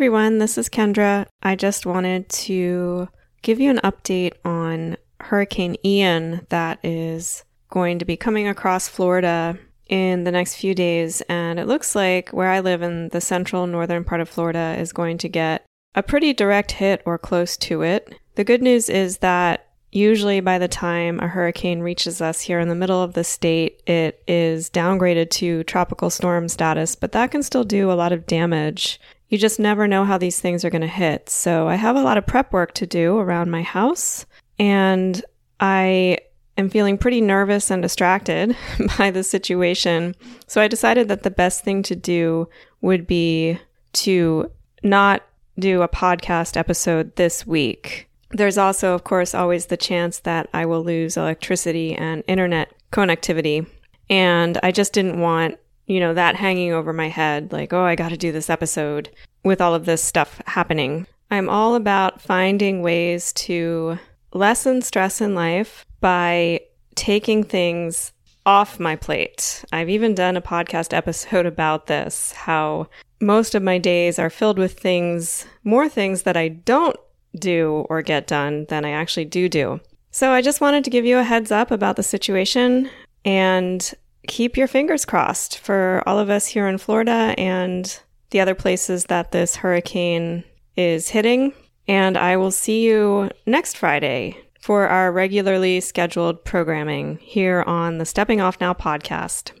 everyone. This is Kendra. I just wanted to give you an update on Hurricane Ian that is going to be coming across Florida in the next few days. And it looks like where I live in the central northern part of Florida is going to get a pretty direct hit or close to it. The good news is that usually by the time a hurricane reaches us here in the middle of the state, it is downgraded to tropical storm status, but that can still do a lot of damage. You just never know how these things are going to hit. So I have a lot of prep work to do around my house, and I am feeling pretty nervous and distracted by the situation. So I decided that the best thing to do would be to not do a podcast episode this week. There's also, of course, always the chance that I will lose electricity and internet connectivity. And I just didn't want, you know, that hanging over my head, like, oh, I got to do this episode with all of this stuff happening. I'm all about finding ways to lessen stress in life by taking things off my plate. I've even done a podcast episode about this how most of my days are filled with things, more things that I don't do or get done than I actually do do. So I just wanted to give you a heads up about the situation and keep your fingers crossed for all of us here in Florida and the other places that this hurricane is hitting. And I will see you next Friday for our regularly scheduled programming here on the Stepping Off Now podcast.